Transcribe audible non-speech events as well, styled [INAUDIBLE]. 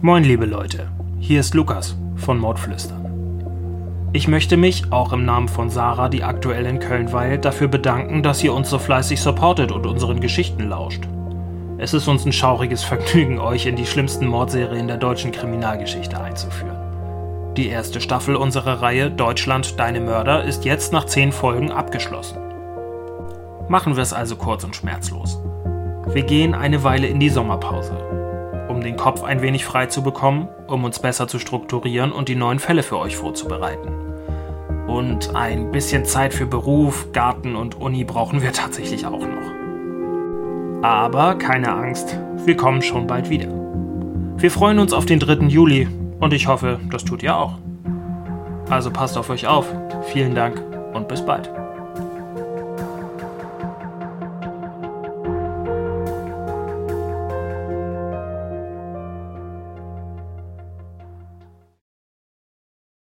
Moin liebe Leute, hier ist Lukas von Mordflüstern. Ich möchte mich, auch im Namen von Sarah, die aktuell in Köln weilt, dafür bedanken, dass ihr uns so fleißig supportet und unseren Geschichten lauscht. Es ist uns ein schauriges Vergnügen, euch in die schlimmsten Mordserien der deutschen Kriminalgeschichte einzuführen. Die erste Staffel unserer Reihe Deutschland, deine Mörder ist jetzt nach zehn Folgen abgeschlossen. Machen wir es also kurz und schmerzlos. Wir gehen eine Weile in die Sommerpause, um den Kopf ein wenig frei zu bekommen, um uns besser zu strukturieren und die neuen Fälle für euch vorzubereiten. Und ein bisschen Zeit für Beruf, Garten und Uni brauchen wir [LAUGHS] tatsächlich auch noch. Aber keine Angst, wir kommen schon bald wieder. Wir freuen uns auf den 3. Juli und ich hoffe, das tut ihr auch. Also passt auf euch auf. Vielen Dank und bis bald.